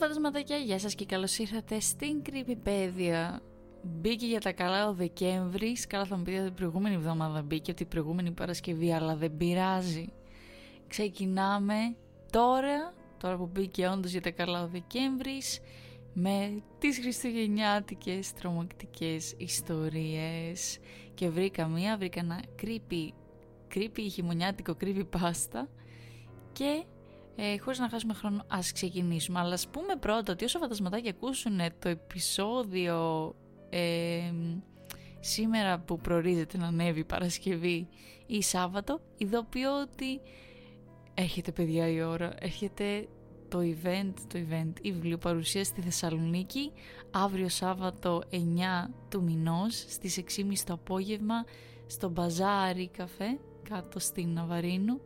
φαντασματάκια, γεια σας και καλώς ήρθατε στην Κρυπηπέδια. Μπήκε για τα καλά ο Δεκέμβρη. Καλά θα μου πείτε την προηγούμενη εβδομάδα μπήκε, την προηγούμενη Παρασκευή, αλλά δεν πειράζει. Ξεκινάμε τώρα, τώρα που μπήκε όντως για τα καλά ο Δεκέμβρη, με τις χριστουγεννιάτικες τρομακτικές ιστορίες. Και βρήκα μία, βρήκα ένα creepy, creepy χειμωνιάτικο creepy πάστα και ε, χωρίς να χάσουμε χρόνο ας ξεκινήσουμε. Αλλά ας πούμε πρώτα ότι όσο φαντασματάκια ακούσουν το επεισόδιο ε, σήμερα που προορίζεται να ανέβει Παρασκευή ή Σάββατο ειδοποιώ ότι έρχεται παιδιά η ώρα. Έρχεται το event, το event η βιβλιοπαρουσία στη Θεσσαλονίκη αύριο Σάββατο 9 του μηνός στις 6.30 το απόγευμα στο Μπαζάρι Καφέ κάτω στην Ναβαρίνου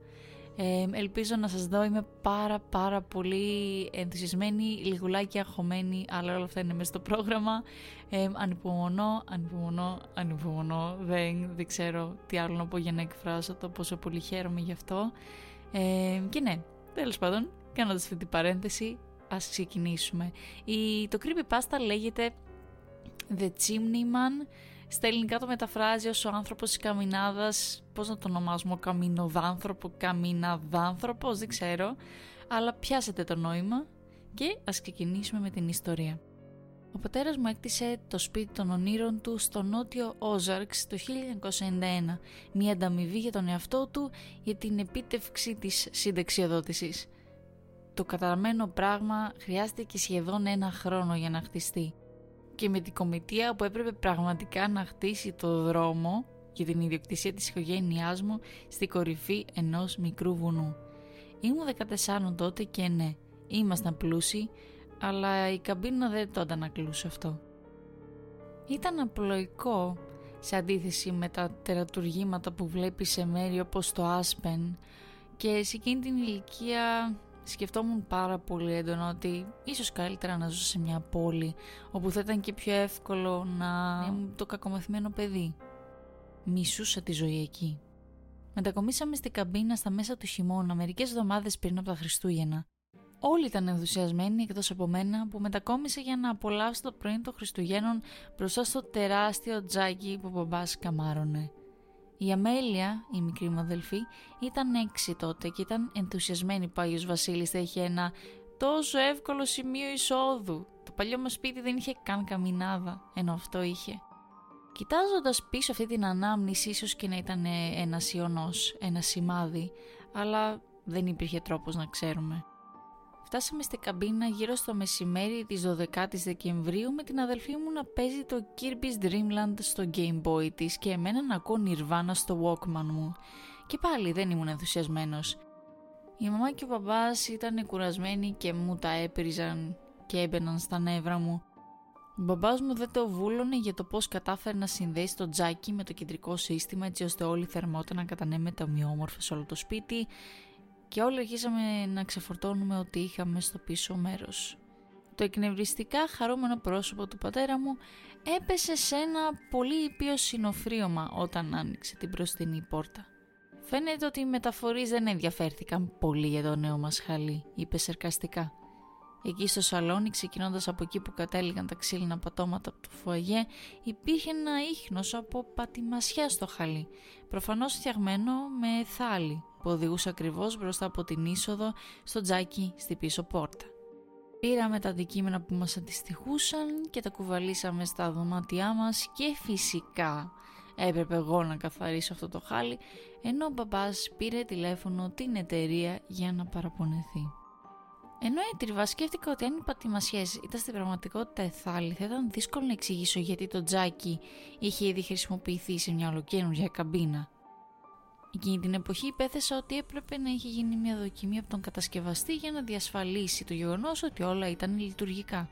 ε, ελπίζω να σας δω, είμαι πάρα πάρα πολύ ενθουσιασμένη, λιγουλάκι αγχωμένη, αλλά όλα αυτά είναι μέσα στο πρόγραμμα. Ε, ανυπομονώ, ανυπομονώ, ανυπομονώ, δεν, δεν ξέρω τι άλλο να πω για να εκφράσω το πόσο πολύ χαίρομαι γι' αυτό. Ε, και ναι, τέλος πάντων, κάνοντας αυτή την παρένθεση, ας ξεκινήσουμε. Η, το creepypasta λέγεται The Chimney Man στα ελληνικά το μεταφράζει ως ο άνθρωπος της καμινάδας, πώς να το ονομάσουμε, ο καμινοδάνθρωπο, καμιναδάνθρωπος, δεν ξέρω, αλλά πιάσετε το νόημα και ας ξεκινήσουμε με την ιστορία. Ο πατέρας μου έκτισε το σπίτι των ονείρων του στο νότιο Όζαρξ το 1991, μια ανταμοιβή για τον εαυτό του για την επίτευξη της συνταξιοδότησης. Το καταραμένο πράγμα χρειάστηκε σχεδόν ένα χρόνο για να χτιστεί και με την κομιτεία που έπρεπε πραγματικά να χτίσει το δρόμο για την ιδιοκτησία της οικογένειάς μου στη κορυφή ενός μικρού βουνού. Ήμουν 14 τότε και ναι, ήμασταν πλούσιοι, αλλά η καμπίνα δεν το αντανακλούσε αυτό. Ήταν απλοϊκό σε αντίθεση με τα τερατουργήματα που βλέπεις σε μέρη όπως το Άσπεν και σε εκείνη την ηλικία σκεφτόμουν πάρα πολύ έντονα ότι ίσως καλύτερα να ζω σε μια πόλη όπου θα ήταν και πιο εύκολο να είμαι το κακομαθημένο παιδί. Μισούσα τη ζωή εκεί. Μετακομίσαμε στην καμπίνα στα μέσα του χειμώνα μερικές εβδομάδες πριν από τα Χριστούγεννα. Όλοι ήταν ενθουσιασμένοι εκτός από μένα που μετακόμισα για να απολαύσω το πρωί των Χριστουγέννων μπροστά στο τεράστιο τζάκι που ο μπαμπάς καμάρωνε. Η Αμέλεια, η μικρή μου αδελφή, ήταν έξι τότε και ήταν ενθουσιασμένη που ο Άγιος Βασίλης θα είχε ένα τόσο εύκολο σημείο εισόδου. Το παλιό μας σπίτι δεν είχε καν καμινάδα, ενώ αυτό είχε. Κοιτάζοντας πίσω αυτή την ανάμνηση ίσως και να ήταν ένας ιονός, ένα σημάδι, αλλά δεν υπήρχε τρόπος να ξέρουμε. Φτάσαμε στην καμπίνα γύρω στο μεσημέρι της 12ης Δεκεμβρίου με την αδελφή μου να παίζει το Kirby's Dreamland στο Game Boy της και εμένα να ακούω Nirvana στο Walkman μου. Και πάλι δεν ήμουν ενθουσιασμένος. Η μαμά και ο μπαμπάς ήταν κουρασμένοι και μου τα έπριζαν και έμπαιναν στα νεύρα μου. Ο μπαμπάς μου δεν το βούλωνε για το πώς κατάφερε να συνδέσει το τζάκι με το κεντρικό σύστημα έτσι ώστε όλη η θερμότητα να κατανέμεται ομοιόμορφα σε όλο το σπίτι και όλοι αρχίσαμε να ξεφορτώνουμε ό,τι είχαμε στο πίσω μέρος. Το εκνευριστικά χαρούμενο πρόσωπο του πατέρα μου έπεσε σε ένα πολύ ήπιο συνοφρίωμα όταν άνοιξε την μπροστινή πόρτα. «Φαίνεται ότι οι μεταφορείς δεν ενδιαφέρθηκαν πολύ για το νέο μας χαλί», είπε σερκαστικά. Εκεί στο σαλόνι, ξεκινώντας από εκεί που κατέληγαν τα ξύλινα πατώματα από το φουαγέ, υπήρχε ένα ίχνος από πατημασιά στο χαλί, προφανώς φτιαγμένο με θάλη που οδηγούσε ακριβώς μπροστά από την είσοδο στο τζάκι στη πίσω πόρτα. Πήραμε τα αντικείμενα που μας αντιστοιχούσαν και τα κουβαλήσαμε στα δωμάτια μας και φυσικά έπρεπε εγώ να καθαρίσω αυτό το χάλι ενώ ο μπαμπάς πήρε τηλέφωνο την εταιρεία για να παραπονεθεί. Ενώ έτριβα σκέφτηκα ότι αν οι πατημασιές ήταν στην πραγματικότητα εθάλη θα ήταν δύσκολο να εξηγήσω γιατί το τζάκι είχε ήδη χρησιμοποιηθεί σε μια ολοκένουργια καμπίνα. Εκείνη την εποχή υπέθεσα ότι έπρεπε να είχε γίνει μια δοκιμή από τον κατασκευαστή για να διασφαλίσει το γεγονός ότι όλα ήταν λειτουργικά.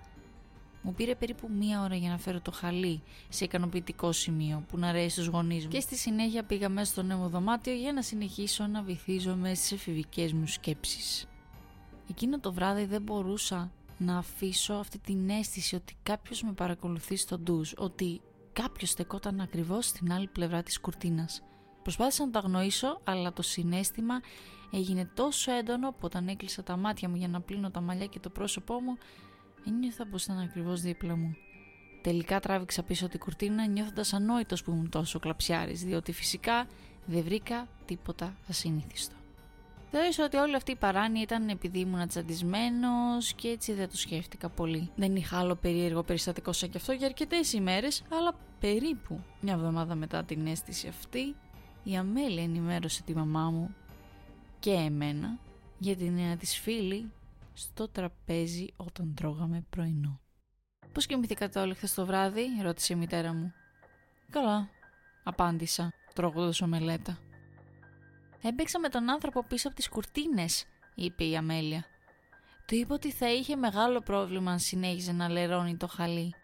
Μου πήρε περίπου μία ώρα για να φέρω το χαλί σε ικανοποιητικό σημείο που να αρέσει στους γονείς μου και στη συνέχεια πήγα μέσα στο νέο δωμάτιο για να συνεχίσω να βυθίζομαι στις εφηβικές μου σκέψεις. Εκείνο το βράδυ δεν μπορούσα να αφήσω αυτή την αίσθηση ότι κάποιος με παρακολουθεί στο ντουζ, ότι κάποιος στεκόταν ακριβώς στην άλλη πλευρά της κουρτίνας. Προσπάθησα να το αγνοήσω, αλλά το συνέστημα έγινε τόσο έντονο που όταν έκλεισα τα μάτια μου για να πλύνω τα μαλλιά και το πρόσωπό μου, Ένιωθα πως ήταν ακριβώς δίπλα μου. Τελικά τράβηξα πίσω την κουρτίνα νιώθοντας ανόητος που ήμουν τόσο κλαψιάρης, διότι φυσικά δεν βρήκα τίποτα ασυνήθιστο. Θεώρησα ότι όλη αυτή η παράνοια ήταν επειδή ήμουν τσαντισμένο και έτσι δεν το σκέφτηκα πολύ. Δεν είχα άλλο περίεργο περιστατικό σαν και αυτό για αρκετές ημέρες, αλλά περίπου μια εβδομάδα μετά την αίσθηση αυτή, η Αμέλεια ενημέρωσε τη μαμά μου και εμένα για τη νέα της φίλη στο τραπέζι όταν τρώγαμε πρωινό. Πώς κοιμηθήκατε όλοι χθες το βράδυ, ρώτησε η μητέρα μου. Καλά, απάντησα, τρώγοντας ομελέτα. Έμπαιξα με τον άνθρωπο πίσω από τις κουρτίνες, είπε η Αμέλεια. Του είπε ότι θα είχε μεγάλο πρόβλημα αν συνέχιζε να λερώνει το χαλί.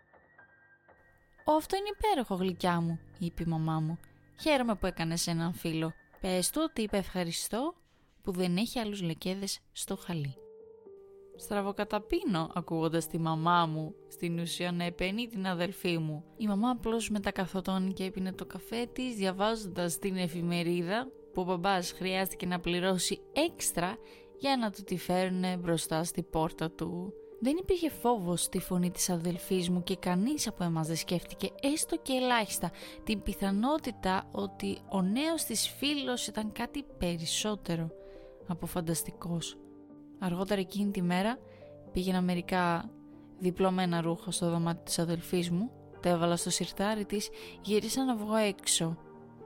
«Ω, αυτό είναι υπέροχο γλυκιά μου», είπε η μαμά μου. «Χαίρομαι που έκανες έναν φίλο. Πες του ότι είπε ευχαριστώ που δεν έχει άλλους λεκέδες στο χαλί». Στραβοκαταπίνω ακούγοντας τη μαμά μου στην ουσία να επενεί την αδελφή μου. Η μαμά απλώς μετακαθόταν και έπινε το καφέ της διαβάζοντας την εφημερίδα που ο μπαμπάς χρειάστηκε να πληρώσει έξτρα για να του τη φέρουν μπροστά στη πόρτα του. Δεν υπήρχε φόβος στη φωνή της αδελφής μου και κανείς από εμάς δεν σκέφτηκε έστω και ελάχιστα την πιθανότητα ότι ο νέος της φίλος ήταν κάτι περισσότερο από φανταστικός. Αργότερα εκείνη τη μέρα πήγαινα μερικά διπλωμένα ρούχα στο δωμάτιο της αδελφής μου, τα έβαλα στο σιρτάρι της, γύρισα να βγω έξω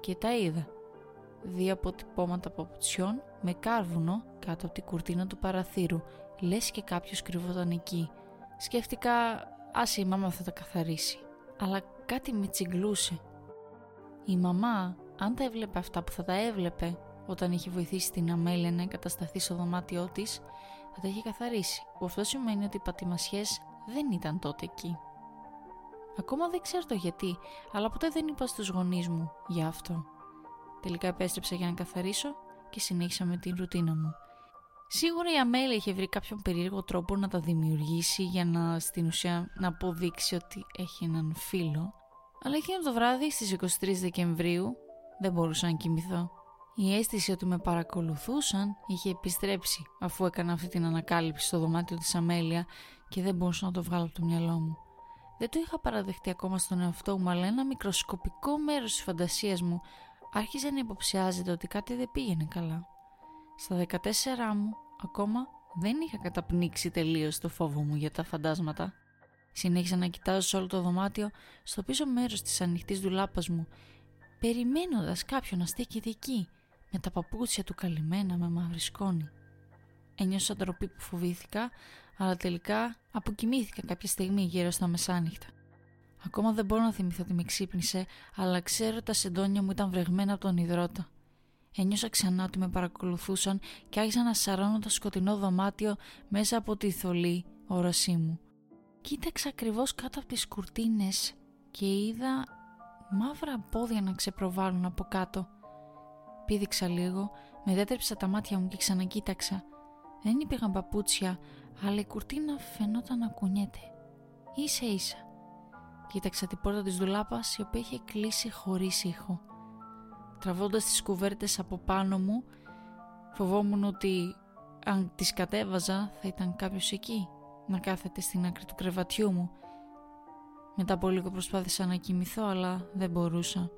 και τα είδα. Δύο αποτυπώματα παπουτσιών με κάρβουνο κάτω από την κουρτίνα του παραθύρου, λες και κάποιος κρυβόταν εκεί. Σκέφτηκα, άσε η μάμα θα τα καθαρίσει. Αλλά κάτι με τσιγκλούσε. Η μαμά, αν τα έβλεπε αυτά που θα τα έβλεπε όταν είχε βοηθήσει την Αμέλεια να εγκατασταθεί στο δωμάτιό της, θα τα είχε καθαρίσει. Που αυτό σημαίνει ότι οι πατημασιές δεν ήταν τότε εκεί. Ακόμα δεν ξέρω το γιατί, αλλά ποτέ δεν είπα στους γονείς μου για αυτό. Τελικά επέστρεψα για να καθαρίσω και συνέχισα με την ρουτίνα μου. Σίγουρα η Αμέλεια είχε βρει κάποιον περίεργο τρόπο να τα δημιουργήσει για να στην ουσία να αποδείξει ότι έχει έναν φίλο. Αλλά εκείνο το βράδυ στις 23 Δεκεμβρίου δεν μπορούσα να κοιμηθώ. Η αίσθηση ότι με παρακολουθούσαν είχε επιστρέψει αφού έκανα αυτή την ανακάλυψη στο δωμάτιο της Αμέλεια και δεν μπορούσα να το βγάλω από το μυαλό μου. Δεν το είχα παραδεχτεί ακόμα στον εαυτό μου, αλλά ένα μικροσκοπικό μέρος της φαντασίας μου άρχιζε να υποψιάζεται ότι κάτι δεν πήγαινε καλά. Στα 14 μου ακόμα δεν είχα καταπνίξει τελείως το φόβο μου για τα φαντάσματα. Συνέχισα να κοιτάζω σε όλο το δωμάτιο στο πίσω μέρος της ανοιχτής δουλάπας μου, περιμένοντας κάποιον να στέκεται εκεί με τα παπούτσια του καλυμμένα με μαύρη σκόνη. Ένιωσα ντροπή που φοβήθηκα, αλλά τελικά αποκοιμήθηκα κάποια στιγμή γύρω στα μεσάνυχτα. Ακόμα δεν μπορώ να θυμηθώ ότι με ξύπνησε, αλλά ξέρω ότι τα σεντόνια μου ήταν βρεγμένα από τον υδρότα. Ένιωσα ξανά ότι με παρακολουθούσαν και άρχισα να σαρώνω το σκοτεινό δωμάτιο μέσα από τη θολή όρασή μου. Κοίταξα ακριβώς κάτω από τις κουρτίνες και είδα μαύρα πόδια να ξεπροβάλλουν από κάτω. Πήδηξα λίγο, μετέτρεψα τα μάτια μου και ξανακοίταξα. Δεν υπήρχαν παπούτσια, αλλά η κουρτίνα φαινόταν να κουνιέται. Ίσα ίσα. Κοίταξα την πόρτα της δουλάπας η οποία είχε κλείσει χωρίς ήχο. Τραβώντας τις κουβέρτες από πάνω μου, φοβόμουν ότι αν τις κατέβαζα θα ήταν κάποιος εκεί, να κάθεται στην άκρη του κρεβατιού μου. Μετά από λίγο προσπάθησα να κοιμηθώ, αλλά δεν μπορούσα.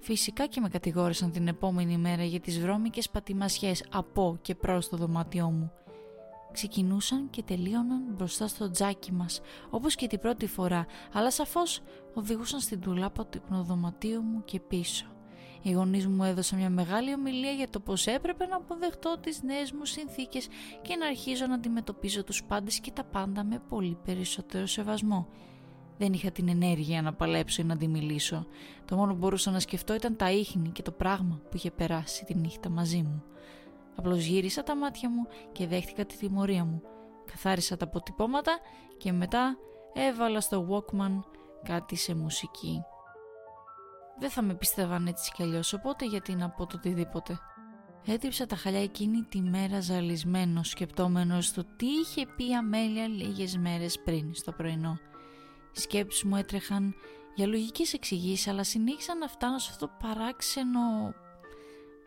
Φυσικά και με κατηγόρησαν την επόμενη μέρα για τις βρώμικες πατημασιές από και προς το δωμάτιό μου. Ξεκινούσαν και τελείωναν μπροστά στο τζάκι μας, όπως και την πρώτη φορά, αλλά σαφώς οδηγούσαν στην τουλάπα του υπνοδωματίου μου και πίσω. Οι γονείς μου έδωσαν μια μεγάλη ομιλία για το πώς έπρεπε να αποδεχτώ τις νέες μου συνθήκες και να αρχίζω να αντιμετωπίζω τους πάντες και τα πάντα με πολύ περισσότερο σεβασμό. Δεν είχα την ενέργεια να παλέψω ή να αντιμιλήσω. Το μόνο που μπορούσα να σκεφτώ ήταν τα ίχνη και το πράγμα που είχε περάσει τη νύχτα μαζί μου. Απλώς γύρισα τα μάτια μου και δέχτηκα τη τιμωρία μου. Καθάρισα τα αποτυπώματα και μετά έβαλα στο Walkman κάτι σε μουσική. Δεν θα με πίστευαν έτσι κι αλλιώς, οπότε γιατί να πω το οτιδήποτε. Έτριψα τα χαλιά εκείνη τη μέρα ζαλισμένος σκεπτόμενος το τι είχε πει η Αμέλεια λίγες μέρες πριν στο πρωινό. Οι σκέψεις μου έτρεχαν για λογικές εξηγήσεις αλλά συνέχισαν να φτάνω σε αυτό το παράξενο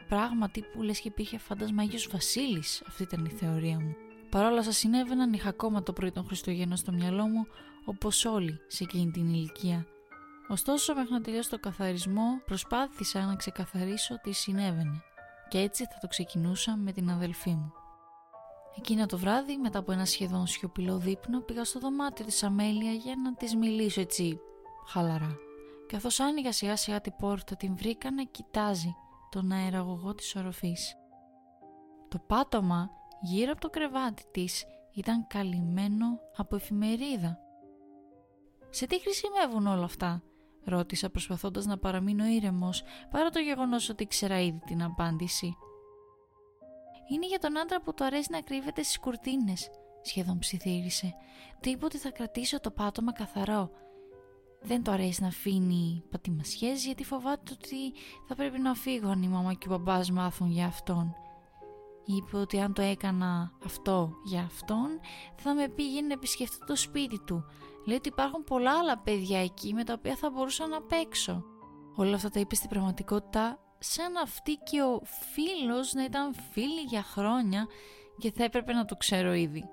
πράγμα τύπου λες και υπήρχε φάντασμα Άγιος Βασίλης αυτή ήταν η θεωρία μου Παρόλα σας συνέβαιναν, είχα ακόμα το πρωί των Χριστουγέννων στο μυαλό μου, όπως όλοι σε εκείνη την ηλικία. Ωστόσο, μέχρι να τελειώσω το καθαρισμό, προσπάθησα να ξεκαθαρίσω τι συνέβαινε. Και έτσι θα το ξεκινούσα με την αδελφή μου. Εκείνα το βράδυ, μετά από ένα σχεδόν σιωπηλό δείπνο, πήγα στο δωμάτιο της Αμέλεια για να της μιλήσω έτσι χαλαρά. Καθώς άνοιγα σιγά σιγά την πόρτα, την βρήκα να κοιτάζει τον αεραγωγό της οροφής. Το πάτωμα γύρω από το κρεβάτι της ήταν καλυμμένο από εφημερίδα. «Σε τι χρησιμεύουν όλα αυτά» ρώτησα προσπαθώντας να παραμείνω ήρεμος παρά το γεγονός ότι ήξερα ήδη την απάντηση. Είναι για τον άντρα που του αρέσει να κρύβεται στις κουρτίνες, σχεδόν ψιθύρισε. Του είπε ότι θα κρατήσω το πάτωμα καθαρό. Δεν του αρέσει να αφήνει πατημασιές γιατί φοβάται ότι θα πρέπει να φύγω αν η μαμά και ο μπαμπάς μάθουν για αυτόν. Είπε ότι αν το έκανα αυτό για αυτόν θα με πήγαινε να επισκεφτώ το σπίτι του. Λέει ότι υπάρχουν πολλά άλλα παιδιά εκεί με τα οποία θα μπορούσα να παίξω. Όλα αυτά τα είπε στην πραγματικότητα σαν αυτή και ο φίλος να ήταν φίλοι για χρόνια και θα έπρεπε να το ξέρω ήδη.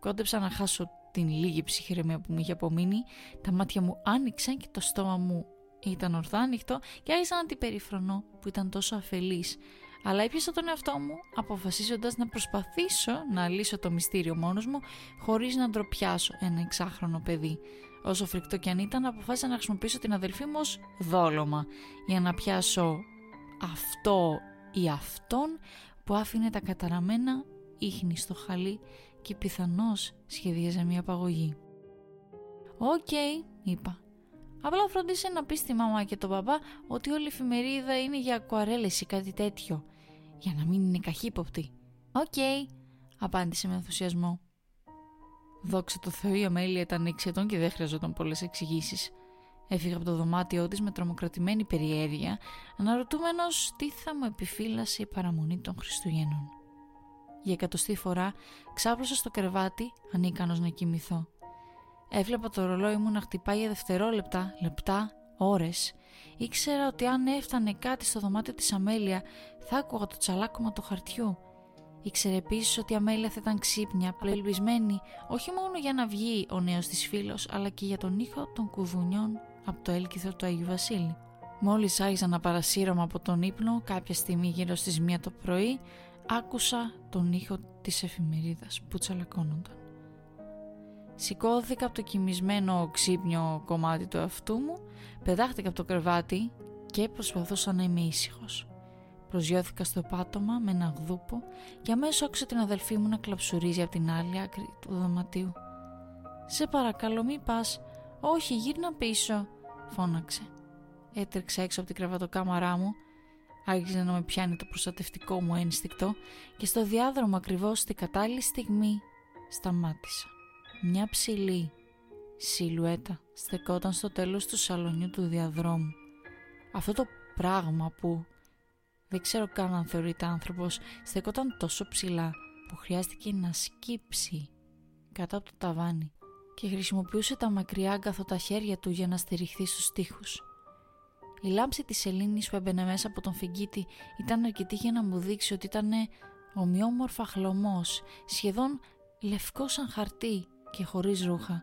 Κόντεψα να χάσω την λίγη ψυχραιμία που μου είχε απομείνει, τα μάτια μου άνοιξαν και το στόμα μου ήταν ορθά ανοιχτό και άρχισα να την περιφρονώ που ήταν τόσο αφελής. Αλλά έπιασα τον εαυτό μου αποφασίζοντας να προσπαθήσω να λύσω το μυστήριο μόνος μου χωρίς να ντροπιάσω ένα εξάχρονο παιδί. Όσο φρικτό κι αν ήταν, αποφάσισα να χρησιμοποιήσω την αδελφή μου ως δόλωμα για να πιάσω αυτό ή αυτόν που άφηνε τα καταραμένα ίχνη στο χαλί και πιθανώς σχεδίαζε μια απαγωγή. «OK», είπα. «Απλά φροντίσε να πεις στη μαμά και τον παπά ότι όλη η εφημερίδα είναι για ακουαρέλες ή κάτι τέτοιο, για να μην είναι καχύποπτη». «OK», απάντησε με ενθουσιασμό. Δόξα τω Θεώ η Αμέλια ήταν έξι ετών και δεν χρειαζόταν πολλές εξηγήσεις. Έφυγα από το δωμάτιό της με τρομοκρατημένη περιέργεια, αναρωτούμενος τι θα μου επιφύλασε η παραμονή των Χριστουγέννων. Για εκατοστή φορά ξάπλωσα στο κρεβάτι, ανίκανος να κοιμηθώ. Έβλεπα το ρολόι μου να χτυπάει για δευτερόλεπτα, λεπτά, ώρες. Ήξερα ότι αν έφτανε κάτι στο δωμάτιο της Αμέλεια, θα άκουγα το τσαλάκωμα του χαρτιού. Ήξερε επίσης ότι η Αμέλεια θα ήταν ξύπνια, απλοελπισμένη, όχι μόνο για να βγει ο νέος της φίλος, αλλά και για τον ήχο των κουδουνιών από το έλκυθρο του Αγίου Βασίλη. Μόλις άρχισα να παρασύρωμα από τον ύπνο, κάποια στιγμή γύρω στις μία το πρωί, άκουσα τον ήχο της εφημερίδας που τσαλακώνονταν. Σηκώθηκα από το κοιμισμένο ξύπνιο κομμάτι του εαυτού μου, πετάχτηκα από το κρεβάτι και προσπαθούσα να είμαι ήσυχος. Προσγειώθηκα στο πάτωμα με ένα γδούπο και αμέσως άκουσα την αδελφή μου να κλαψουρίζει από την άλλη άκρη του δωματίου. «Σε παρακαλώ μη πας, όχι γύρνα πίσω», φώναξε. Έτρεξα έξω από την κρεβατοκάμαρά μου, άρχισε να με πιάνει το προστατευτικό μου ένστικτο και στο διάδρομο ακριβώς στην κατάλληλη στιγμή σταμάτησα. Μια ψηλή σιλουέτα στεκόταν στο τέλος του σαλονιού του διαδρόμου. Αυτό το πράγμα που δεν ξέρω καν αν θεωρείται άνθρωπος, στεκόταν τόσο ψηλά που χρειάστηκε να σκύψει κάτω από το ταβάνι και χρησιμοποιούσε τα μακριά τα χέρια του για να στηριχθεί στους τοίχους. Η λάμψη της σελήνης που έμπαινε μέσα από τον φεγγίτη ήταν αρκετή για να μου δείξει ότι ήταν ομοιόμορφα χλωμός, σχεδόν λευκό σαν χαρτί και χωρίς ρούχα.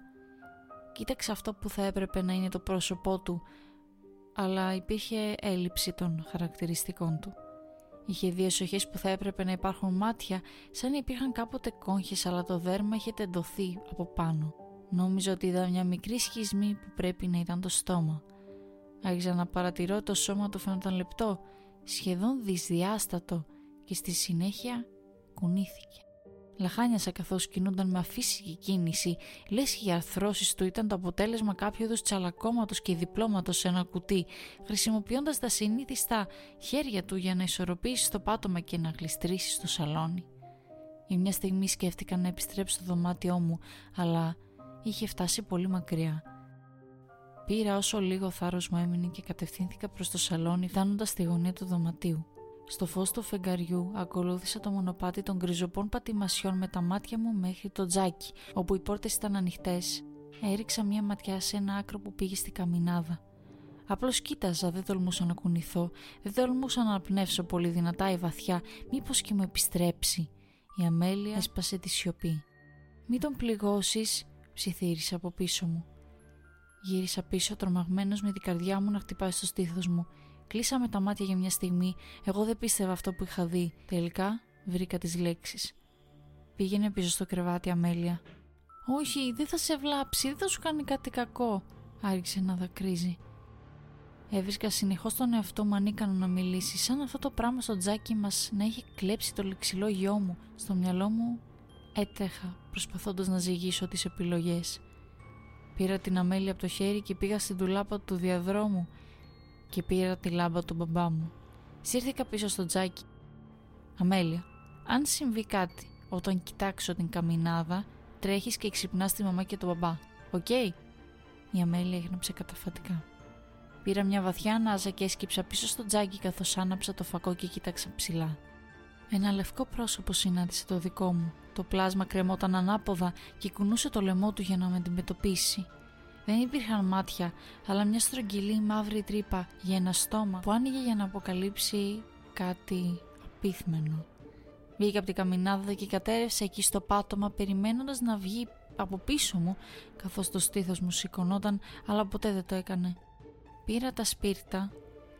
Κοίταξε αυτό που θα έπρεπε να είναι το πρόσωπό του, αλλά υπήρχε έλλειψη των χαρακτηριστικών του. Είχε δύο εσοχές που θα έπρεπε να υπάρχουν μάτια, σαν να υπήρχαν κάποτε κόγχες, αλλά το δέρμα είχε τεντωθεί από πάνω. Νόμιζα ότι είδα μια μικρή σχισμή που πρέπει να ήταν το στόμα. Άρχιζα να παρατηρώ το σώμα του φαίνονταν λεπτό, σχεδόν δυσδιάστατο και στη συνέχεια κουνήθηκε. Λαχάνιασα καθώς κινούνταν με αφύσικη κίνηση, λες και οι αρθρώσεις του ήταν το αποτέλεσμα κάποιου είδους τσαλακώματος και διπλώματος σε ένα κουτί, χρησιμοποιώντας τα συνήθιστα χέρια του για να ισορροπήσεις το πάτωμα και να γλιστρήσεις στο σαλόνι. Για μια στιγμή σκέφτηκα να επιστρέψω στο δωμάτιό μου, αλλά είχε φτάσει πολύ μακριά. Πήρα όσο λίγο θάρρος μου έμεινε και κατευθύνθηκα προς το σαλόνι φτάνοντας στη γωνία του δωματίου. Στο φως του φεγγαριού ακολούθησα το μονοπάτι των γκριζοπών πατημασιών με τα μάτια μου μέχρι το τζάκι, όπου οι πόρτες ήταν ανοιχτές. Έριξα μια ματιά σε ένα άκρο που πήγε στη καμινάδα. Απλώς κοίταζα, δεν τολμούσα να κουνηθώ, δεν τολμούσα να πνεύσω πολύ δυνατά ή βαθιά, μήπως και μου επιστρέψει. Η Αμέλεια έσπασε τη σιωπή. «Μη τον πληγώσεις», ψιθύρισε από πίσω μου. Γύρισα πίσω τρομαγμένος με την καρδιά μου να χτυπάει στο στήθος μου. Κλείσαμε τα μάτια για μια στιγμή. Εγώ δεν πίστευα αυτό που είχα δει. Τελικά βρήκα τις λέξεις. Πήγαινε πίσω στο κρεβάτι Αμέλεια. «Όχι, δεν θα σε βλάψει, δεν θα σου κάνει κάτι κακό», άρχισε να δακρύζει. Έβρισκα συνεχώς τον εαυτό μου ανίκανο να μιλήσει, σαν αυτό το πράγμα στο τζάκι μας να είχε κλέψει το λεξιλόγιό μου. Στο μυαλό μου έτρεχα, προσπαθώντας να ζυγίσω τις επιλογές. Πήρα την Αμέλια από το χέρι και πήγα στην ντουλάπα του διαδρόμου και πήρα τη λάμπα του μπαμπά μου. Σύρθηκα πίσω στο τζάκι. Αμέλια, αν συμβεί κάτι όταν κοιτάξω την καμινάδα, τρέχεις και ξυπνάς τη μαμά και τον μπαμπά. Οκ; Η Αμέλια έγνεψε καταφατικά. Πήρα μια βαθιά ανάσα και έσκυψα πίσω στο τζάκι καθώς άναψα το φακό και κοίταξα ψηλά. Ένα λευκό πρόσωπο συνάντησε το δικό μου. Το πλάσμα κρεμόταν ανάποδα και κουνούσε το λαιμό του για να με αντιμετωπίσει. Δεν υπήρχαν μάτια, αλλά μια στρογγυλή μαύρη τρύπα για ένα στόμα που άνοιγε για να αποκαλύψει κάτι απίθμενο. Βγήκα από την καμινάδα και κατέρευσε εκεί στο πάτωμα περιμένοντας να βγει από πίσω μου καθώς το στήθος μου σηκωνόταν αλλά ποτέ δεν το έκανε. Πήρα τα σπίρτα,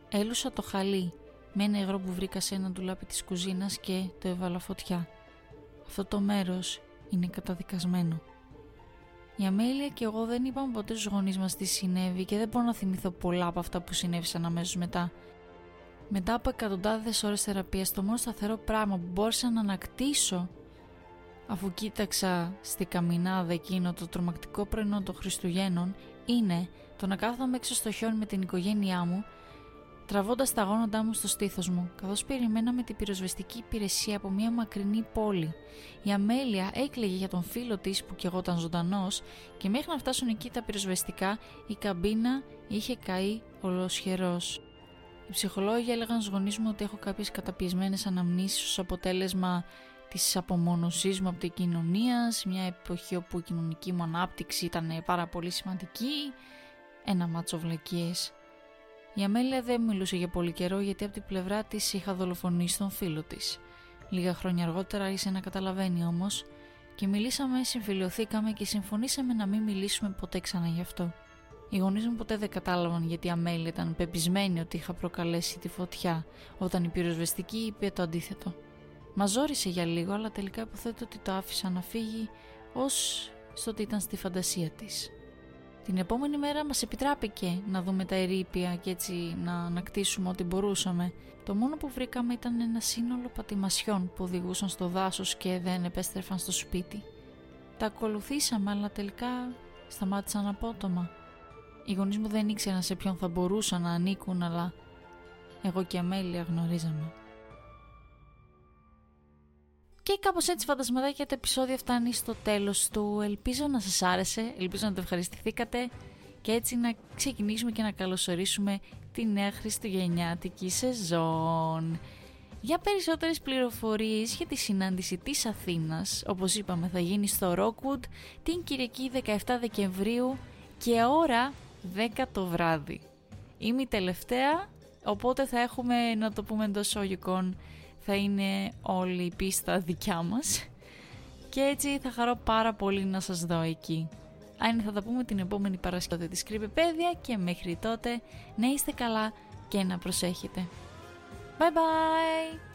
έλουσα το χαλί με ένα υγρό που βρήκα σε ένα ντουλάπι της κουζίνας και το έβαλα φωτιά. Αυτό το μέρος είναι καταδικασμένο. Η Αμέλεια και εγώ δεν είπαμε ποτέ στους γονείς μας τι συνέβη και δεν μπορώ να θυμηθώ πολλά από αυτά που συνέβησαν αμέσως μετά. Μετά από εκατοντάδες ώρες θεραπείας, το μόνο σταθερό πράγμα που μπόρεσα να ανακτήσω αφού κοίταξα στη καμινάδα εκείνο το τρομακτικό πρωινό των Χριστουγέννων είναι το να κάθομαι έξω στο χιόνι με την οικογένειά μου τραβώντας τα γόνοντά μου στο στήθος μου, καθώς περιμέναμε την πυροσβεστική υπηρεσία από μια μακρινή πόλη. Η Αμέλεια έκλαιγε για τον φίλο της που κι εγώ ήταν ζωντανός και μέχρι να φτάσουν εκεί τα πυροσβεστικά η καμπίνα είχε καεί ολοσχερός. Οι ψυχολόγοι έλεγαν στους γονείς μου ότι έχω κάποιες καταπιεσμένες αναμνήσεις ως αποτέλεσμα της απομόνωσής μου από την κοινωνία, σε μια εποχή όπου η κοινωνική μου ανάπτυξη ήταν πάρα πολύ σημαντική, ένα μάτσο βλακίες. Η Αμέλεια δεν μιλούσε για πολύ καιρό γιατί από την πλευρά της είχα δολοφονήσει τον φίλο της. Λίγα χρόνια αργότερα άρχισε να καταλαβαίνει όμως και μιλήσαμε, συμφιλειωθήκαμε και συμφωνήσαμε να μην μιλήσουμε ποτέ ξανά γι' αυτό. Οι γονείς μου ποτέ δεν κατάλαβαν γιατί η Αμέλεια ήταν πεπισμένη ότι είχα προκαλέσει τη φωτιά, όταν η πυροσβεστική είπε το αντίθετο. Μας ζόρισε για λίγο, αλλά τελικά υποθέτω ότι το άφησα να φύγει ως στο ότι ήταν στη φαντασία της. Την επόμενη μέρα μας επιτράπηκε να δούμε τα ερήπια και έτσι να ανακτήσουμε ό,τι μπορούσαμε. Το μόνο που βρήκαμε ήταν ένα σύνολο πατημασιών που οδηγούσαν στο δάσος και δεν επέστρεφαν στο σπίτι. Τα ακολουθήσαμε αλλά τελικά σταμάτησαν απότομα. Οι γονείς μου δεν ήξεραν σε ποιον θα μπορούσαν να ανήκουν αλλά εγώ και η Αμέλεια γνωρίζαμε. Και κάπως έτσι φαντασματάκια το επεισόδιο φτάνει στο τέλος του. Ελπίζω να σας άρεσε, ελπίζω να το ευχαριστηθήκατε και έτσι να ξεκινήσουμε και να καλωσορίσουμε τη νέα χριστουγεννιάτικη σεζόν. Για περισσότερες πληροφορίες για τη συνάντηση της Αθήνας, όπως είπαμε θα γίνει στο Rockwood την Κυριακή 17 Δεκεμβρίου και ώρα 10 το βράδυ. Είμαι η τελευταία, οπότε θα έχουμε να το πούμε εντός θα είναι όλη η πίστα δικιά μας και έτσι θα χαρώ πάρα πολύ να σας δω εκεί. Αν θα τα πούμε την επόμενη Παρασκευή της Κρυβεπαίδεια και μέχρι τότε να είστε καλά και να προσέχετε. Bye bye!